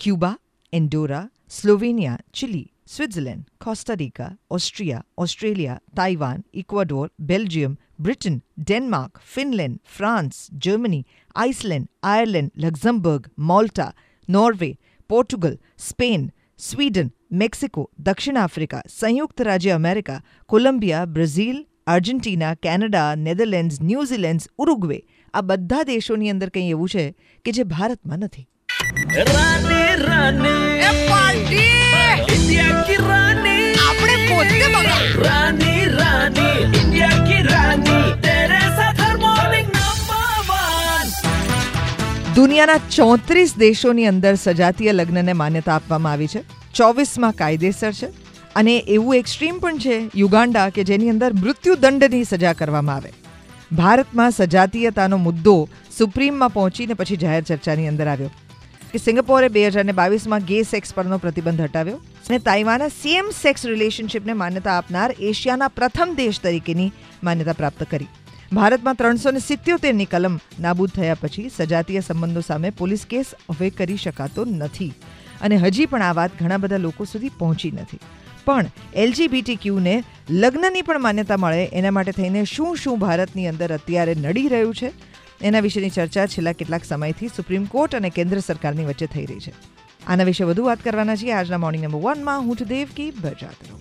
Cuba Andorra Slovenia Chile Switzerland Costa Rica Austria Australia Taiwan Ecuador Belgium Britain Denmark Finland France Germany Iceland Ireland Luxembourg Malta Norway Portugal Spain Sweden Mexico દક્ષિણ Africa સંયુક્ત રાજ્ય America Colombia Brazil Argentina Canada Netherlands New Zealand Uruguay આ બધા દેશોની અંદર કંઈ એવું છે કે જે ભારતમાં નથી રાની રાની ઇન્ડિયા કી રાની આપણે પોતે બગાડ રાની રાની ઇન્ડિયા કી રાની તેરે સાથ હર મોર્નિંગ નંબર દુનિયાના ચોત્રીસ દેશોની અંદર સજાતીય લગ્નને માન્યતા આપવામાં આવી છે. ચોવીસમાં કાયદેસર છે. અને એવું એક્સ્ટ્રીમ પણ છે યુગાન્ડા કે જેની અંદર મૃત્યુદંડની સજા કરવામાં આવે. ભારતમાં સજાતીયતાનો મુદ્દો સુપ્રીમમાં પહોંચીને પછી જાહેર ચર્ચાની અંદર આવ્યો. કે સિંગાપોરે બે હજાર ને બાવીસમાં ગે સેક્સ પરનો પ્રતિબંધ હટાવ્યો અને તાઇવાના સેમ સેક્સ રિલેશનશિપને માન્યતા આપનાર એશિયાના પ્રથમ દેશ તરીકેની માન્યતા પ્રાપ્ત કરી. ભારતમાં ત્રણસો ને સિત્યોતેરની કલમ નાબૂદ થયા પછી સજાતીય સંબંધો સામે પોલીસ કેસ હવે કરી શકાતો નથી અને હજી પણ આ વાત ઘણા બધા લોકો સુધી પહોંચી નથી. પણ એલજીબીટી ક્યુને લગ્નની પણ માન્યતા મળે એના માટે થઈને શું શું ભારતની અંદર અત્યારે નડી રહ્યું છે એના વિશેની ચર્ચા છેલ્લા કેટલાક સમયથી સુપ્રીમ કોર્ટ અને કેન્દ્ર સરકારની વચ્ચે થઈ રહી છે. આના વિશે વધુ વાત કરવાના છીએ આજના મોર્નિંગ નંબર વનમાં હું છું દેવકી બજાત રહું